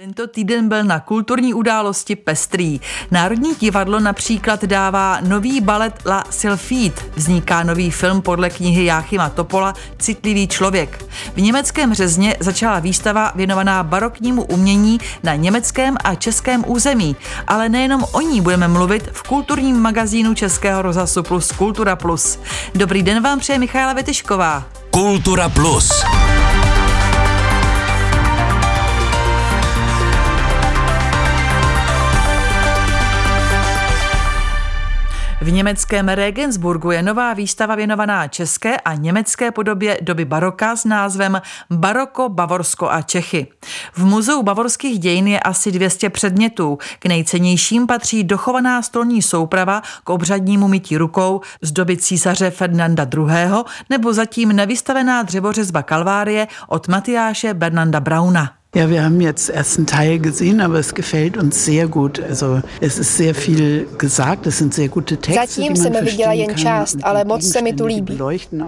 Tento týden byl na kulturní události pestrý. Národní divadlo například dává nový balet La Sylphide. Vzniká nový film podle knihy Jáchyma Topola Citlivý člověk. V německém řezně začala výstava věnovaná baroknímu umění na německém a českém území. Ale nejenom o ní budeme mluvit v kulturním magazínu Českého rozhlasu Plus Kultura Plus. Dobrý den vám přeje Michaela Vetyšková. Kultura Plus. V německém Regensburgu je nová výstava věnovaná české a německé podobě doby baroka s názvem Baroko, Bavorsko a Čechy. V muzeu bavorských dějin je asi 200 předmětů. K nejcennějším patří dochovaná stolní souprava k obřadnímu mytí rukou z doby císaře Ferdinanda II. nebo zatím nevystavená dřevořezba Kalvárie od Matyáše Bernanda Brauna. Ja, wir haben jetzt erst einen Teil gesehen, aber es gefällt uns sehr gut. Also es ist sehr viel gesagt, es sind sehr gute Texte. Zatím jsem viděla jen část, ale moc se mi tu líbí.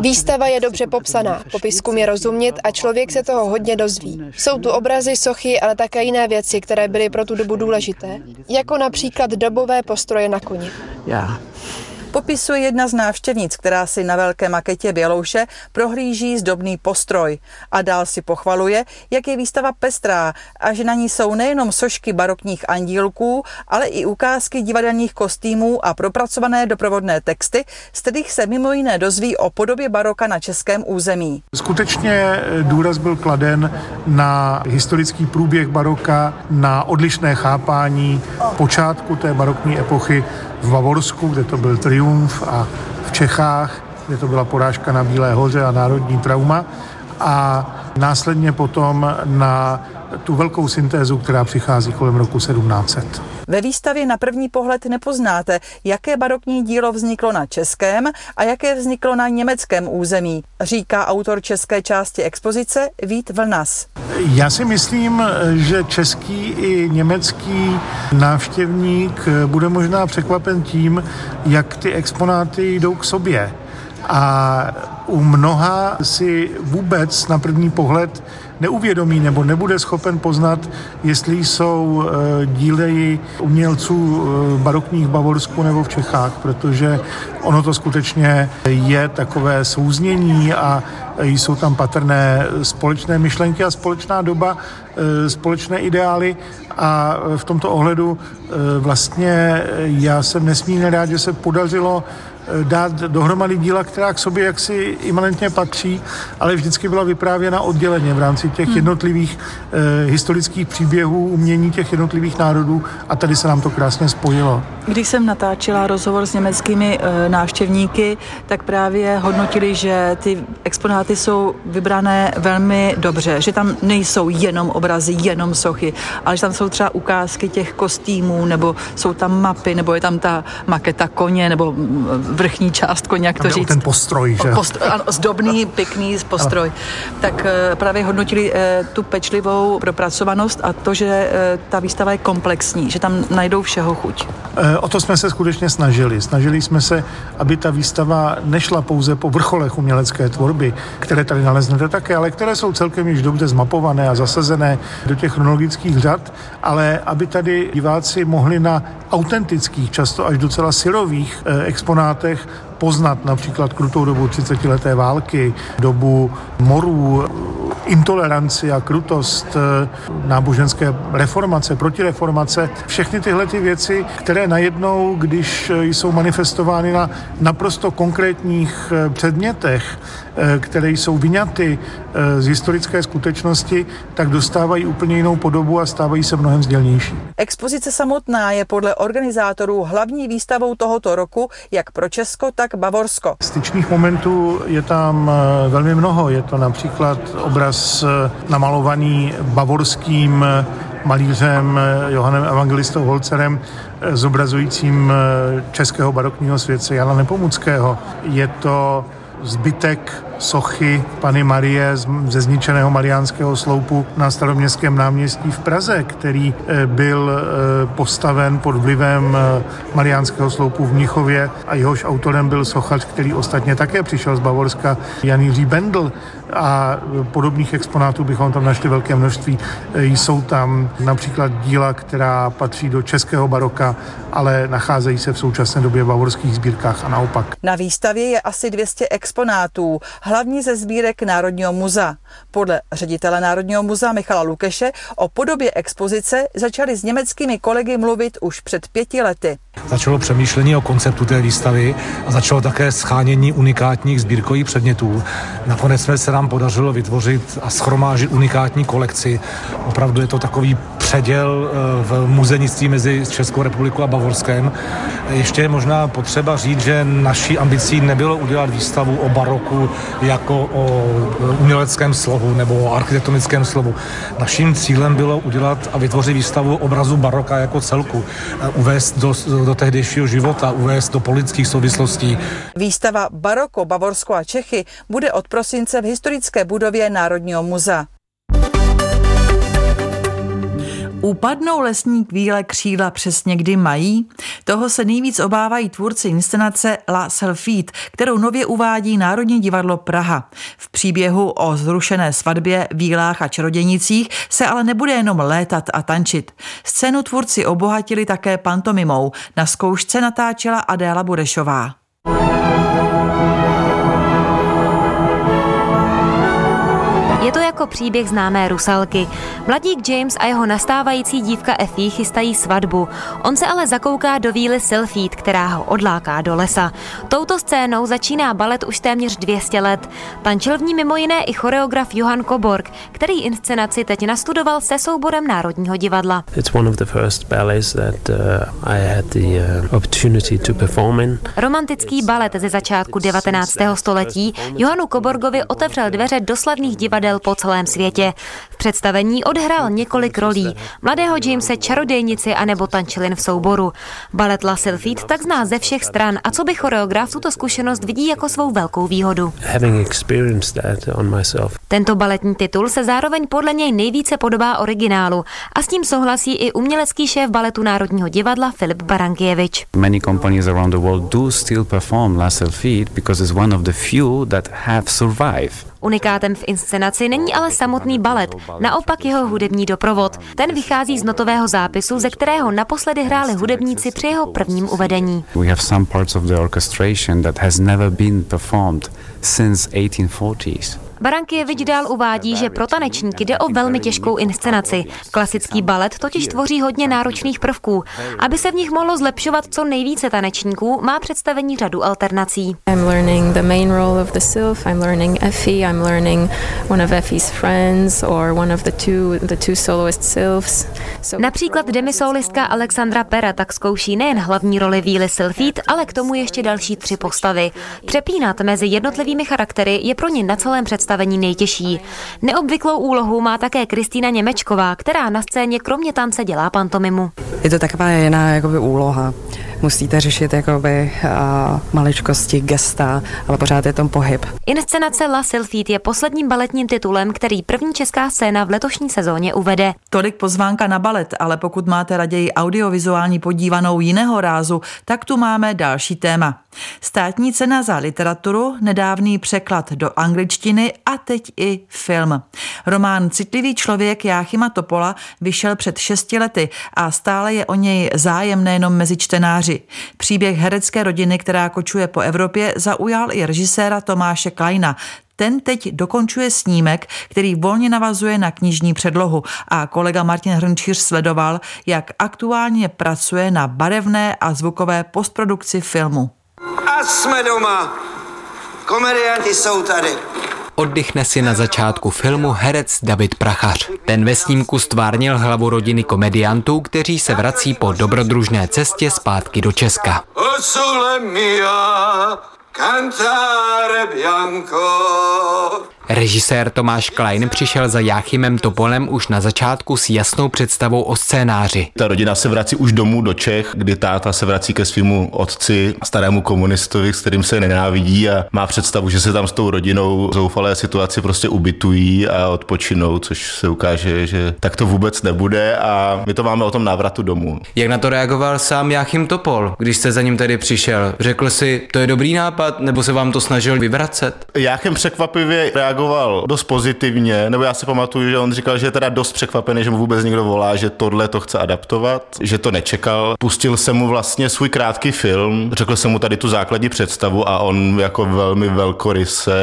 Výstava je dobře popsaná, popisku je rozumět a člověk se toho hodně dozví. Jsou tu obrazy, sochy, ale také jiné věci, které byly pro tu dobu důležité, jako například dobové postroje na koni. Ja, Popisuje jedna z návštěvnic, která si na velké maketě Bělouše prohlíží zdobný postroj a dál si pochvaluje, jak je výstava pestrá a že na ní jsou nejenom sošky barokních andílků, ale i ukázky divadelních kostýmů a propracované doprovodné texty, z kterých se mimo jiné dozví o podobě baroka na českém území. Skutečně důraz byl kladen na historický průběh baroka, na odlišné chápání počátku té barokní epochy v Bavorsku, kde to byl triumf a v Čechách, kde to byla porážka na Bílé hoře a národní trauma. A následně potom na tu velkou syntézu, která přichází kolem roku 1700. Ve výstavě na první pohled nepoznáte, jaké barokní dílo vzniklo na českém a jaké vzniklo na německém území, říká autor české části expozice Vít Vlnas. Já si myslím, že český i německý návštěvník bude možná překvapen tím, jak ty exponáty jdou k sobě. A u mnoha si vůbec na první pohled neuvědomí nebo nebude schopen poznat, jestli jsou eh, díly umělců eh, barokních v Bavorsku nebo v Čechách, protože ono to skutečně je takové souznění a jsou tam patrné společné myšlenky a společná doba, eh, společné ideály. A v tomto ohledu vlastně já jsem nesmírně rád, že se podařilo dát dohromady díla, která k sobě jaksi imanentně patří, ale vždycky byla vyprávěna odděleně v rámci těch hmm. jednotlivých eh, historických příběhů, umění těch jednotlivých národů a tady se nám to krásně spojilo. Když jsem natáčela rozhovor s německými e, návštěvníky, tak právě hodnotili, že ty exponáty jsou vybrané velmi dobře, že tam nejsou jenom obrazy, jenom sochy, ale že tam jsou třeba ukázky těch kostýmů, nebo jsou tam mapy, nebo je tam ta maketa koně, nebo vrchní část koně, jak to říct. ten postroj, že? Postroj, ano, zdobný, pěkný postroj. Tak e, právě hodnotili e, tu pečlivou propracovanost a to, že ta výstava je komplexní, že tam najdou všeho chuť. O to jsme se skutečně snažili. Snažili jsme se, aby ta výstava nešla pouze po vrcholech umělecké tvorby, které tady naleznete také, ale které jsou celkem již dobře zmapované a zasazené do těch chronologických řad, ale aby tady diváci mohli na autentických, často až docela syrových eh, exponátech poznat například krutou dobu 30 leté války, dobu morů, intoleranci a krutost eh, náboženské reformace, protireformace, všechny tyhle ty věci, které najednou, když jsou manifestovány na naprosto konkrétních eh, předmětech, které jsou vyňaty z historické skutečnosti, tak dostávají úplně jinou podobu a stávají se mnohem vzdělnější. Expozice samotná je podle organizátorů hlavní výstavou tohoto roku jak pro Česko, tak Bavorsko. Styčných momentů je tam velmi mnoho. Je to například obraz Eh, namalovaný bavorským eh, malířem eh, Johanem Evangelistou Holcerem, zobrazujícím českého barokního světce Jana Nepomuckého. Je to zbytek sochy Pany Marie ze zničeného Mariánského sloupu na staroměstském náměstí v Praze, který eh, byl eh, postaven pod vlivem eh, Mariánského sloupu v Mnichově a jehož autorem byl sochař, který ostatně také přišel z Bavorska, Jan Jiří Bendl a podobných exponátů bychom tam našli velké množství. Jsou tam například díla, která patří do českého baroka, ale nacházejí se v současné době v bavorských sbírkách a naopak. Na výstavě je asi 200 exponátů, hlavní ze sbírek Národního muzea. Podle ředitele Národního muzea Michala Lukeše o podobě expozice začali s německými kolegy mluvit už před pěti lety. Začalo přemýšlení o konceptu té výstavy a začalo také schánění unikátních sbírkových předmětů. Nakonec jsme se nám podařilo vytvořit a schromážit unikátní kolekci. Opravdu je to takový předěl eh, v muzejnictví mezi Českou republikou a Bavorskem. Ještě je možná potřeba říct, že naší ambicí nebylo udělat výstavu o baroku jako o uměleckém slovu nebo o architektonickém slovu. Naším cílem bylo udělat a vytvořit výstavu obrazu baroka jako celku, uvést do, do tehdejšího života, uvést do politických souvislostí. Výstava Baroko, Bavorsko a Čechy bude od prosince v historické budově Národního muzea. Upadnou lesní kvíle křídla přesně kdy mají? Toho se nejvíc obávají tvůrci inscenace La Selfie, kterou nově uvádí Národní divadlo Praha. V příběhu o zrušené svatbě, vílách a čarodějnicích se ale nebude jenom létat a tančit. Scénu tvůrci obohatili také pantomimou. Na zkoušce natáčela Adéla Burešová. Jako příběh známé Rusalky. Mladík James a jeho nastávající dívka Effie chystají svatbu. On se ale zakouká do víly Sylphid, která ho odláká do lesa. Touto scénou začíná balet už téměř 200 let. Tančil v ní mimo jiné i choreograf Johan Koborg, který inscenaci teď nastudoval se souborem Národního divadla. Uh, uh. Romantický balet ze začátku 19. století Johanu Koborgovi otevřel dveře do slavných divadel po celém světě. V představení odhrál několik rolí. Mladého Jamese čarodějnici anebo tančilin v souboru. Balet La Sylphide tak zná ze všech stran a co by choreograf tuto zkušenost vidí jako svou velkou výhodu. Tento baletní titul se zároveň podle něj nejvíce podobá originálu a s tím souhlasí i umělecký šéf baletu Národního divadla Filip Barankievič. Many companies around the world do still perform La Sylphide because it's one of the few that have survived. Unikátem v inscenaci není ale samotný balet, naopak jeho hudební doprovod. Ten vychází z notového zápisu, ze kterého naposledy hráli hudebníci při jeho prvním uvedení. We have some parts of the orchestration that has never been performed since 1840s. Barankievič dál uvádí, že pro tanečníky jde o velmi těžkou inscenaci. Klasický balet totiž tvoří hodně náročných prvků. Aby se v nich mohlo zlepšovat co nejvíce tanečníků, má představení řadu alternací. I'm learning the main role of the sylph, I'm learning Effie, I'm learning one of Effie's friends or one of the two, the two soloist sylphs. So... Například demisolistka Alexandra Pera tak zkouší nejen hlavní roli Víly Sylphid, ale k tomu ještě další tři postavy. Přepínat mezi jednotlivými charaktery je pro ně na celém představení představení nejtěžší. Neobvyklou úlohu má také Kristýna Němečková, která na scéně kromě tance dělá pantomimu. Je to taková jiná jakoby, úloha musíte řešit jakoby uh, maličkosti, gesta, ale pořád je tam pohyb. Inscenace La Sylphide je posledním baletním titulem, který první česká scéna v letošní sezóně uvede. Tolik pozvánka na balet, ale pokud máte raději audiovizuální podívanou jiného rázu, tak tu máme další téma. Státní cena za literaturu, nedávný překlad do angličtiny a teď i film. Román Citlivý člověk Jáchyma Topola vyšel před šesti lety a stále je o něj zájem nejenom mezi čtenáři, Paříži. Příběh herecké rodiny, která kočuje po Evropě, zaujal i režiséra Tomáše Kleina. Ten teď dokončuje snímek, který volně navazuje na knižní předlohu a kolega Martin Hrnčíř sledoval, jak aktuálně pracuje na barevné a zvukové postprodukci filmu. A jsme doma. Komedianti jsou tady. Oddychne si na začátku filmu herec David Prachař. Ten ve snímku stvárnil hlavu rodiny komediantů, kteří se vrací po dobrodružné cestě zpátky do Česka. Režisér Tomáš Klein přišel za Jáchymem Topolem už na začátku s jasnou představou o scénáři. Ta rodina se vrací už domů do Čech, kdy táta se vrací ke svému otci, starému komunistovi, s kterým se nenávidí a má představu, že se tam s tou rodinou zoufalé situaci prostě ubytují a odpočinou, což se ukáže, že tak to vůbec nebude a my to máme o tom návratu domů. Jak na to reagoval sám Jáchym Topol, když jste za ním tedy přišel? Řekl si, to je dobrý nápad, nebo se vám to snažil vyvracet? Jáchym překvapivě reagoval dost pozitivně, nebo já si pamatuju, že on říkal, že je teda dost překvapený, že mu vůbec někdo volá, že tohle to chce adaptovat, že to nečekal. Pustil se mu vlastně svůj krátký film, řekl jsem mu tady tu základní představu a on jako velmi velkoryse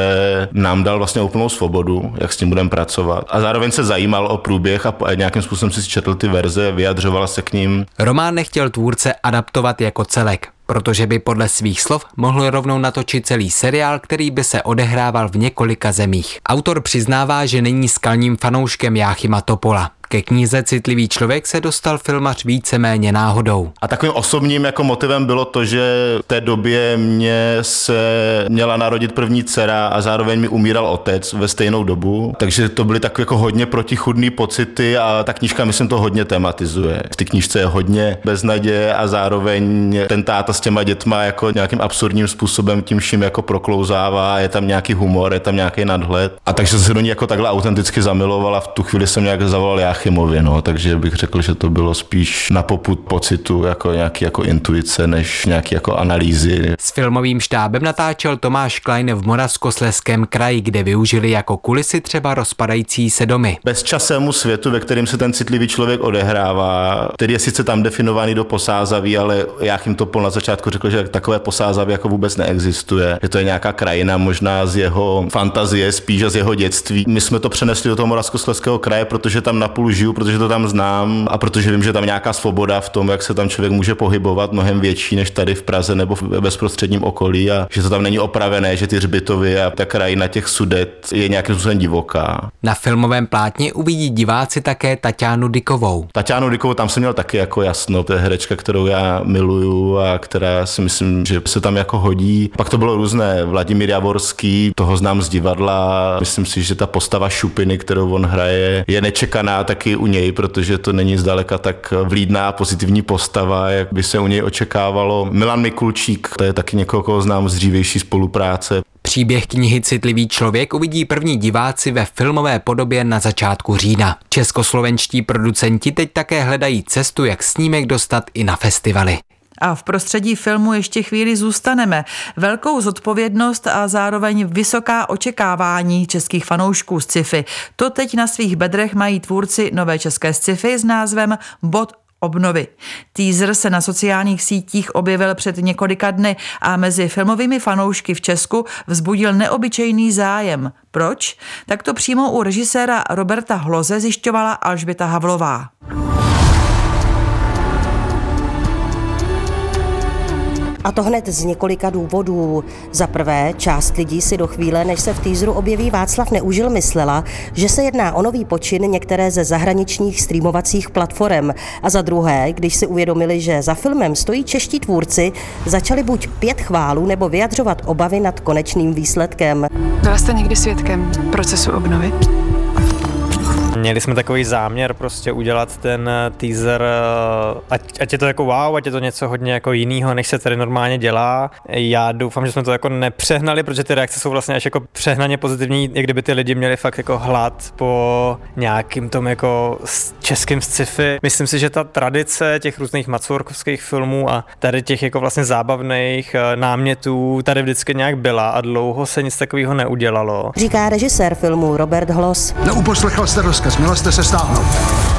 nám dal vlastně úplnou svobodu, jak s tím budeme pracovat. A zároveň se zajímal o průběh a nějakým způsobem si četl ty verze, vyjadřoval se k ním. Román nechtěl tvůrce adaptovat jako celek protože by podle svých slov mohl rovnou natočit celý seriál, který by se odehrával v několika zemích. Autor přiznává, že není skalním fanouškem Jáchyma Topola. Ke knize Citlivý člověk se dostal filmař víceméně náhodou. A takovým osobním jako motivem bylo to, že v té době mě se měla narodit první dcera a zároveň mi umíral otec ve stejnou dobu, takže to byly takové jako hodně protichudné pocity a ta knížka myslím to hodně tematizuje. V té knížce je hodně beznaděje a zároveň ten táta s těma dětma jako nějakým absurdním způsobem tím vším jako proklouzává, je tam nějaký humor, je tam nějaký nadhled. A takže se do ní jako takhle autenticky zamilovala. V tu chvíli jsem nějak zavolal Jáchymovi, no, takže bych řekl, že to bylo spíš na poput pocitu jako nějaký jako intuice, než nějaký jako analýzy. S filmovým štábem natáčel Tomáš Klein v Moravskosleském kraji, kde využili jako kulisy třeba rozpadající se domy. Bezčasému světu, ve kterém se ten citlivý člověk odehrává, který je sice tam definovaný do posázaví, ale Jáchym to na začátku řekl, že takové posázavy jako vůbec neexistuje, že to je nějaká krajina možná z jeho fantazie, spíš z jeho dětství. My jsme to přenesli do toho Moravskoslezského kraje, protože tam napůl žiju, protože to tam znám a protože vím, že tam nějaká svoboda v tom, jak se tam člověk může pohybovat, mnohem větší než tady v Praze nebo v bezprostředním okolí a že to tam není opravené, že ty hřbitovy a ta krajina těch sudet je nějakým způsobem divoká. Na filmovém plátně uvidí diváci také Tatianu Dikovou. Tatianu Dikovou tam jsem měl taky jako jasno, to je herečka, kterou já miluju a která si myslím, že se tam jako hodí. Pak to bylo různé. Vladimír Javorský, toho znám z divadla. Myslím si, že ta postava Šupiny, kterou on hraje, je nečekaná taky u něj, protože to není zdaleka tak vlídná pozitivní postava, jak by se u něj očekávalo. Milan Mikulčík, to je taky někoho, koho znám z dřívější spolupráce. Příběh knihy Citlivý člověk uvidí první diváci ve filmové podobě na začátku října. Českoslovenští producenti teď také hledají cestu, jak snímek dostat i na festivaly. A v prostředí filmu ještě chvíli zůstaneme. Velkou zodpovědnost a zároveň vysoká očekávání českých fanoušků z sci-fi. To teď na svých bedrech mají tvůrci nové české sci-fi s názvem Bod obnovy. Teaser se na sociálních sítích objevil před několika dny a mezi filmovými fanoušky v Česku vzbudil neobyčejný zájem. Proč? Tak to přímo u režiséra Roberta Hloze zjišťovala Alžběta Havlová. A to hned z několika důvodů. Za prvé, část lidí si do chvíle, než se v týzru objeví Václav Neužil, myslela, že se jedná o nový počin některé ze zahraničních streamovacích platform. A za druhé, když si uvědomili, že za filmem stojí čeští tvůrci, začali buď pět chválů nebo vyjadřovat obavy nad konečným výsledkem. Byla jste někdy svědkem procesu obnovy? Měli jsme takový záměr prostě udělat ten eh, teaser, eh, ať, ať je to jako wow, ať je to něco hodně jako jiného, než se tady normálně dělá. Já doufám, že jsme to jako nepřehnali, protože ty reakce jsou vlastně až jako přehnaně pozitivní, jak kdyby ty lidi měli fakt jako hlad po nějakým tom jako českým sci-fi. Myslím si, že ta tradice těch různých macurkovských filmů a tady těch jako vlastně zábavných eh, námětů tady vždycky nějak byla a dlouho se nic takového neudělalo. Říká režisér filmu Robert Hloss. Neuposlechal jste rozkaz, měl jste se stáhnout.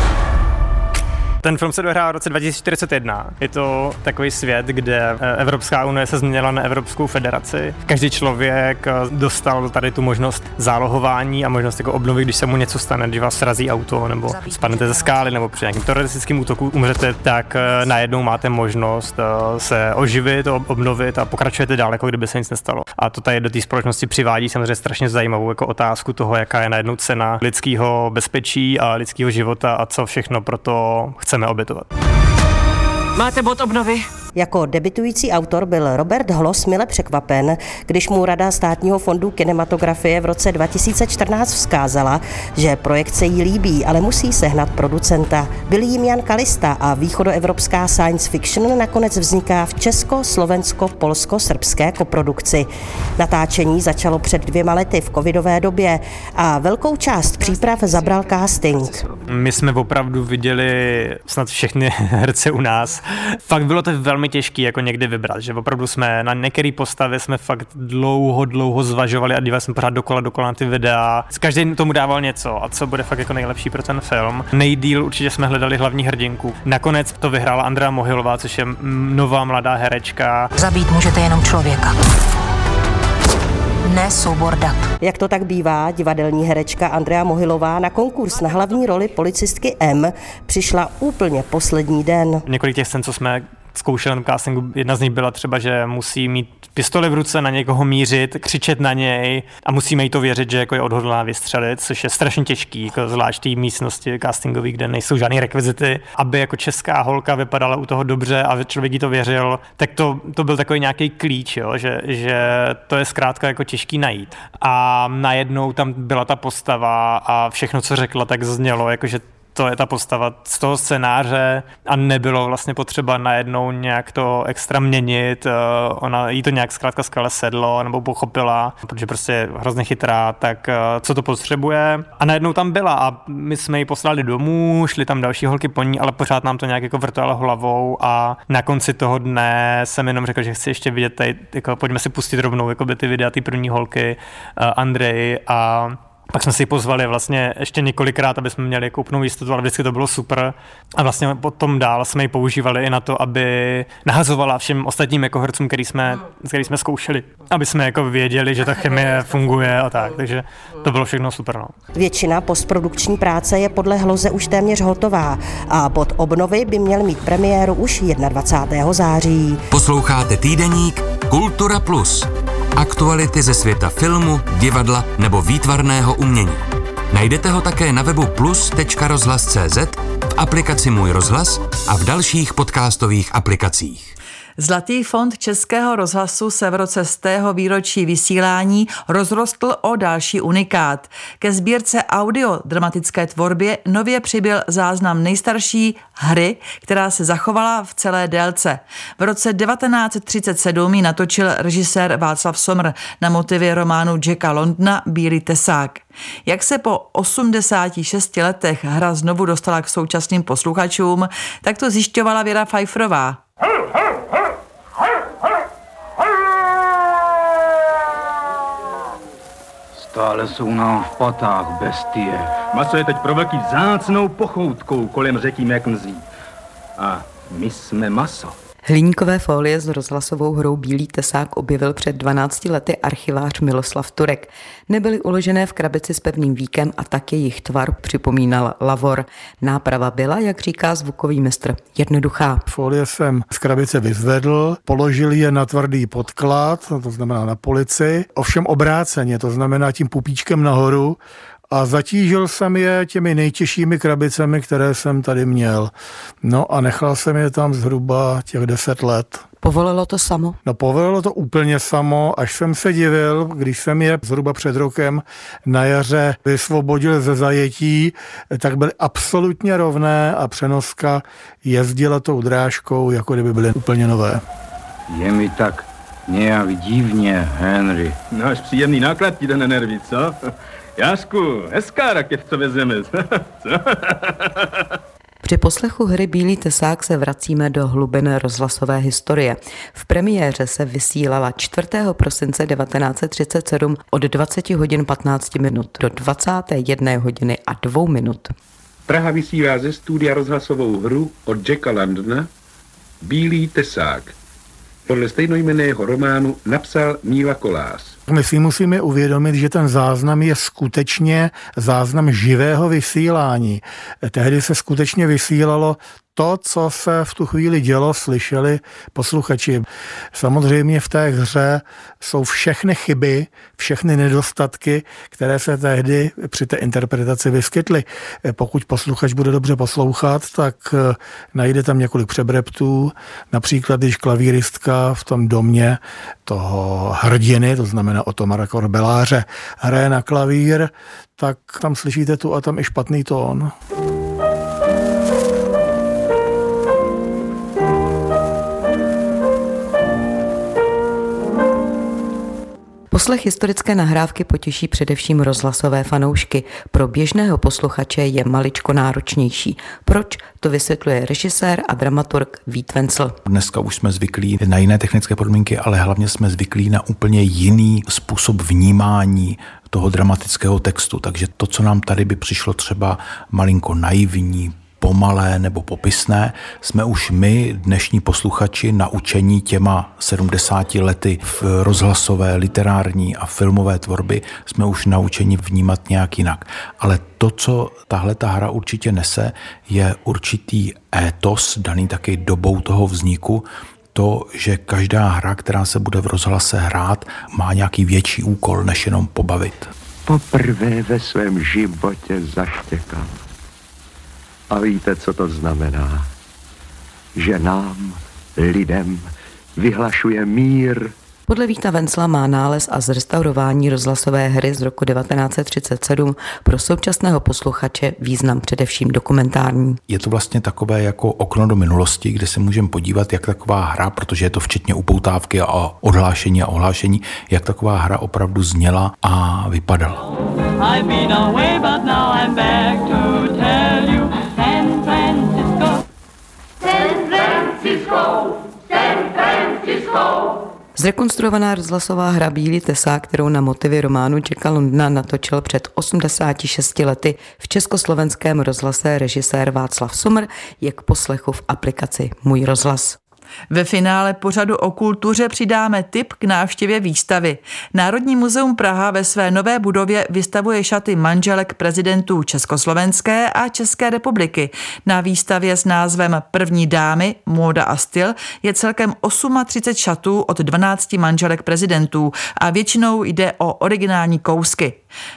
Ten film se dohrává v roce 2041. Je to takový svět, kde eh, Evropská unie se změnila na Evropskou federaci. Každý člověk eh, dostal tady tu možnost zálohování a možnost jako obnovy, když se mu něco stane, když vás srazí auto nebo spadnete ze skály nebo při nějakém teroristickém útoku umřete, tak eh, najednou máte možnost se oživit, obnovit a pokračujete dál, jako kdyby se nic nestalo. A to tady do té společnosti přivádí samozřejmě strašně zajímavou jako otázku toho, jaká je najednou cena lidského bezpečí a lidského života a co všechno pro to chceme obětovat. Máte bod obnovy? Jako debitující autor byl Robert Hlos mile překvapen, když mu Rada státního fondu kinematografie v roce 2014 vzkázala, že projekt se jí líbí, ale musí sehnat producenta. Byl jim Jan Kalista a východoevropská science fiction nakonec vzniká v česko-slovensko-polsko-srbské koprodukci. Natáčení začalo před dvěma lety v covidové době a velkou část příprav zabral casting. My jsme opravdu viděli snad všechny herce u nás. Fakt bylo to velmi těžké jako někdy vybrat, že opravdu jsme na některé postavy jsme fakt dlouho, dlouho zvažovali a dívali jsme pořád dokola, dokola na ty videa. Každý tomu dával něco a co bude fakt jako nejlepší pro ten film. Nejdíl určitě jsme hledali hlavní hrdinku. Nakonec to vyhrála Andrea Mohilová, což je nová mladá herečka. Zabít můžete jenom člověka ne soubor dat. Jak to tak bývá, divadelní herečka Andrea Mohilová na konkurs na hlavní roli policistky M přišla úplně poslední den. Několik těch scén, co jsme zkoušeli na castingu, jedna z nich byla třeba, že musí mít pistoli v ruce, na někoho mířit, křičet na něj a musíme jí to věřit, že jako je odhodlaná vystřelit, což je strašně těžký, jako zvlášť té místnosti castingové, kde nejsou žádné rekvizity, aby jako česká holka vypadala u toho dobře a člověk jí to věřil, tak to, to byl takový nějaký klíč, jo, že, že to je zkrátka jako těžký najít. A najednou tam byla ta postava a všechno, co řekla, tak znělo, jakože to je ta postava z toho scénáře a nebylo vlastně potřeba najednou nějak to extra měnit. Eh, ona jí to nějak zkrátka skvěle sedlo nebo pochopila, protože prostě je hrozně chytrá, tak eh, co to potřebuje. A najednou tam byla a my jsme ji poslali domů, šli tam další holky po ní, ale pořád nám to nějak jako vrtalo hlavou a na konci toho dne jsem jenom řekl, že chci ještě vidět tady, jako pojďme si pustit rovnou jako by ty videa, ty první holky, uh, Andrej a pak jsme si ji pozvali vlastně ještě několikrát, aby jsme měli jako úplnou jistotu, ale vždycky to bylo super. A vlastně potom dál jsme ji používali i na to, aby nahazovala všem ostatním jako hercům, který jsme, který jsme zkoušeli. Aby jsme jako věděli, že ta chemie funguje a tak. Takže to bylo všechno super. No. Většina postprodukční práce je podle Hloze už téměř hotová a pod obnovy by měl mít premiéru už 21. září. Posloucháte týdeník Kultura Plus. Aktuality ze světa filmu, divadla nebo výtvarného umění. Najdete ho také na webu plus.rozhlas.cz, v aplikaci Můj rozhlas a v dalších podcastových aplikacích. Zlatý fond Českého rozhlasu se v roce z tého výročí vysílání rozrostl o další unikát. Ke sbírce audio-dramatické tvorbě nově přibyl záznam nejstarší hry, která se zachovala v celé délce. V roce 1937 ji natočil režisér Václav Somr na motivy románu Jacka Londna Bílý tesák. Jak se po 86 letech hra znovu dostala k současným posluchačům, tak to zjišťovala Věra Pfeifferová. Stále jsou nám v patách bestie. Maso je teď pro velký zácnou pochoutkou kolem řeky Meknzí. A my jsme maso. Hliníkové folie s rozhlasovou hrou Bílý tesák objevil před 12 lety archivář Miloslav Turek. Nebyly uložené v krabici s pevným víkem a tak jejich tvar připomínal lavor. Náprava byla, jak říká zvukový mistr, jednoduchá. Folie jsem z krabice vyzvedl, položil je na tvrdý podklad, to znamená na polici, ovšem obráceně, to znamená tím pupíčkem nahoru a zatížil jsem je těmi nejtěžšími krabicemi, které jsem tady měl. No a nechal jsem je tam zhruba těch deset let. Povolilo to samo? No povolilo to úplně samo, až jsem se divil, když jsem je zhruba před rokem na jaře vysvobodil ze zajetí, tak byly absolutně rovné a přenoska jezdila tou drážkou, jako kdyby byly úplně nové. Je mi tak nějak divně, Henry. Náš příjemný náklad ti jde na nervy, co? Jášku, hezká rakev, co vezeme. Při poslechu hry Bílý tesák se vracíme do hlubin rozhlasové historie. V premiéře se vysílala 4. prosince 1937 od 20 hodin 15 minut do 21 hodiny a 2 minut. Praha vysílá ze studia rozhlasovou hru od Jacka Landona Bílý tesák. Podle stejnojmenného románu napsal Míla Kolás. My si musíme uvědomit, že ten záznam je skutečně záznam živého vysílání. Tehdy se skutečně vysílalo to, co se v tu chvíli dělo, slyšeli posluchači. Samozřejmě v té hře jsou všechny chyby, všechny nedostatky, které se tehdy při té interpretaci vyskytly. Pokud posluchač bude dobře poslouchat, tak eh, najde tam několik přebreptů, například když klavíristka v tom domě toho hrdiny, to znamená Otomara Korbeláře, hraje na klavír, tak tam slyšíte tu a tam i špatný tón. Poslech historické nahrávky potěší především rozhlasové fanoušky. Pro běžného posluchače je maličko náročnější. Proč? To vysvětluje režisér a dramaturg Vít Vencel. Dneska už jsme zvyklí na jiné technické podmínky, ale hlavně jsme zvyklí na úplně jiný způsob vnímání toho dramatického textu. Takže to, co nám tady by přišlo třeba malinko naivní, pomalé nebo popisné, jsme už my, dnešní posluchači, naučení těma 70 lety v rozhlasové, literární a filmové tvorby, jsme už naučeni vnímat nějak jinak. Ale to, co tahle ta hra určitě nese, je určitý étos, daný taky dobou toho vzniku, to, že každá hra, která se bude v rozhlase hrát, má nějaký větší úkol, než jenom pobavit. Poprvé ve svém životě zaštěkám. A víte, co to znamená? Že nám, lidem, vyhlašuje mír. Podle Víta Vencla má nález a zrestaurování rozhlasové hry z roku 1937 pro současného posluchače význam především dokumentární. Je to vlastně takové jako okno do minulosti, kde se můžeme podívat, jak taková hra, protože je to včetně upoutávky a odhlášení a ohlášení, jak taková hra opravdu zněla a vypadala. I've been away, but now I'm back to tell you. San Francisco. San Francisco. Zrekonstruovaná rozhlasová hra Bílý tesá, kterou na motivy románu Jacka Lundna natočil před 86 lety v československém rozhlase režisér Václav Sumr, je k poslechu v aplikaci Můj rozhlas. Ve finále pořadu o kultuře přidáme tip k návštěvě výstavy. Národní muzeum Praha ve své nové budově vystavuje šaty manželek prezidentů Československé a České republiky. Na výstavě s názvem První dámy, móda a styl je celkem 38 šatů od 12 manželek prezidentů a většinou jde o originální kousky.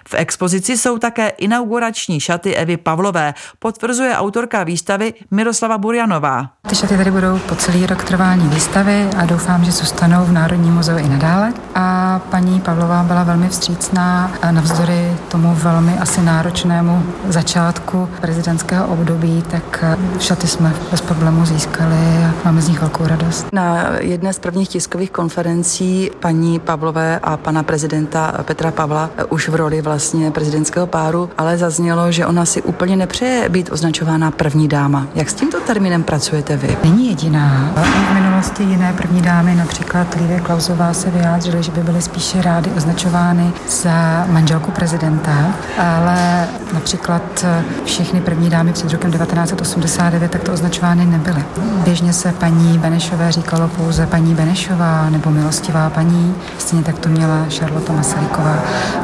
V expozici jsou také inaugurační šaty Evy Pavlové, potvrzuje autorka výstavy Miroslava Burjanová. Ty šaty tady budou po celý rok trvání výstavy a doufám, že zůstanou v Národním muzeu i nadále. A paní Pavlová byla velmi vstřícná a navzdory tomu velmi asi náročnému začátku prezidentského období, tak šaty jsme bez problému získali a máme z nich velkou radost. Na jedné z prvních tiskových konferencí paní Pavlové a pana prezidenta Petra Pavla už v roli vlastně prezidentského páru, ale zaznělo, že ona si úplně nepřeje být označována první dáma. Jak s tímto termínem pracujete vy? Není jediná. V minulosti jiné první dámy, například Lívě Klausová, se vyjádřily, že by byly spíše rády označovány za manželku prezidenta, ale například všechny první dámy před rokem 1989 takto označovány nebyly. Běžně se paní Benešové říkalo pouze paní Benešová nebo milostivá paní, stejně tak to měla Charlotte Masaryková.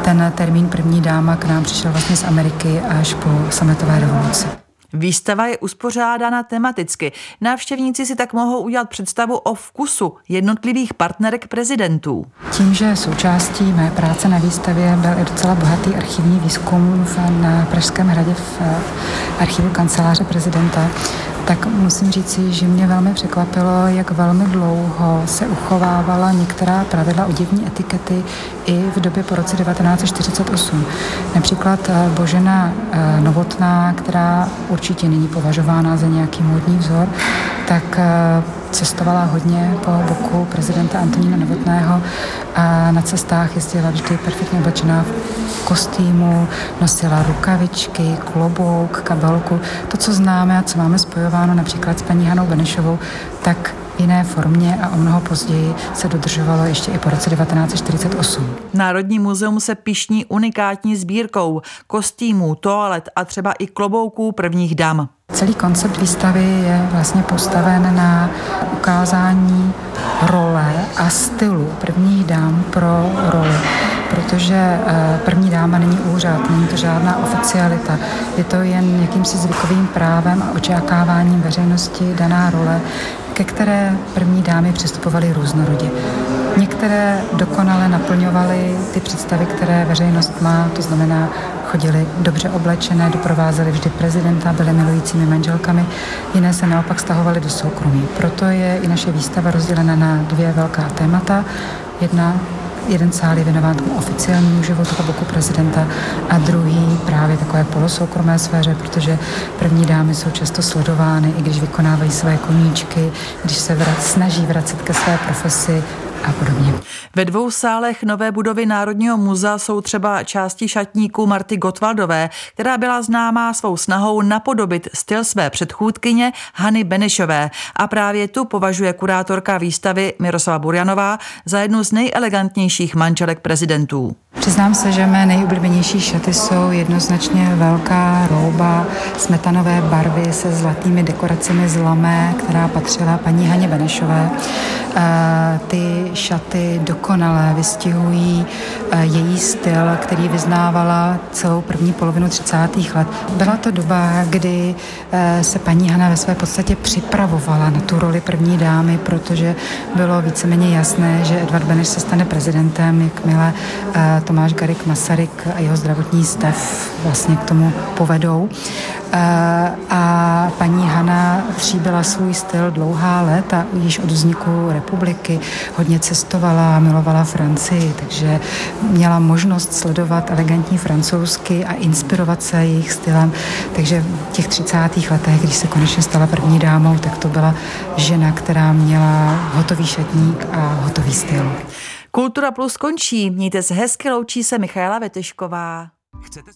Ten první dáma k nám přišel vlastně z Ameriky až po sametové revoluci. Výstava je uspořádána tematicky. Návštěvníci si tak mohou udělat představu o vkusu jednotlivých partnerek prezidentů. Tím, že součástí mé práce na výstavě byl i docela bohatý archivní výzkum na Pražském hradě v eh, archivu kanceláře prezidenta, tak musím říci, že mě velmi překvapilo, jak velmi dlouho se uchovávala některá pravidla oděvní etikety i v době po roce 1948. Například eh, Božena eh, Novotná, která určitě není považována za nějaký módní vzor, tak eh, cestovala hodně po boku prezidenta Antonína Novotného a na cestách jezdila vždy perfektně oblečená v kostýmu, nosila rukavičky, klobouk, kabelku. To, co známe a co máme spojováno například s paní Hanou Benešovou, tak jiné formě a o mnoho později se dodržovalo ještě i po roce 1948. Národní muzeum se pišní unikátní sbírkou kostýmů, toalet a třeba i klobouků prvních dam. Celý koncept výstavy je vlastně postaven na ukázání role a stylu prvních dám pro roli protože eh, první dáma není úřad, není to žádná oficialita, je to jen jakýmsi zvykovým právem a očekáváním veřejnosti daná role, ke které první dámy přistupovaly různorodě. Některé dokonale naplňovaly ty představy, které veřejnost má, to znamená, chodili dobře oblečené, doprovázeli vždy prezidenta, byly milujícími manželkami, jiné se naopak stahovaly do soukromí. Proto je i naše výstava rozdělena na dvě velká témata. Jedna jeden sál je věnován tomu oficiálnímu životu boku prezidenta a druhý právě takové polosoukromé sféře, protože první dámy jsou často sledovány, i když vykonávají své koníčky, když se vrac, snaží vracet ke své profesi a podobně. Ve dvou sálech nové budovy Národního muzea jsou třeba části šatníků Marty Gotwaldové, která byla známá svou snahou napodobit styl své předchůdkyně Hany Benešové a právě tu považuje kurátorka výstavy Miroslava Burjanová za jednu z nejelegantnějších manželek prezidentů. Přiznám se, že mé nejoblíbenější šaty jsou jednoznačně velká rouba smetanové barvy se zlatými dekoracemi z lamé, která patřila paní Haně Benešové. Eh, ty šaty dokonale vystihují eh, její styl, který vyznávala celou první polovinu 30. let. Byla to doba, kdy eh, se paní Hana ve své podstatě připravovala na tu roli první dámy, protože bylo víceméně jasné, že Edvard Beneš se stane prezidentem, jakmile Tomáš Garik Masaryk a jeho zdravotní stav vlastně k tomu povedou. A paní Hana tříbila svůj styl dlouhá léta, již od vzniku republiky, hodně cestovala, milovala Francii, takže měla možnost sledovat elegantní francouzsky a inspirovat se jejich stylem. Takže v těch 30. letech, když se konečně stala první dámou, tak to byla žena, která měla hotový šatník a hotový styl. Kultura Plus končí. Mějte se hezky, loučí se Michaela Vetešková. Chcete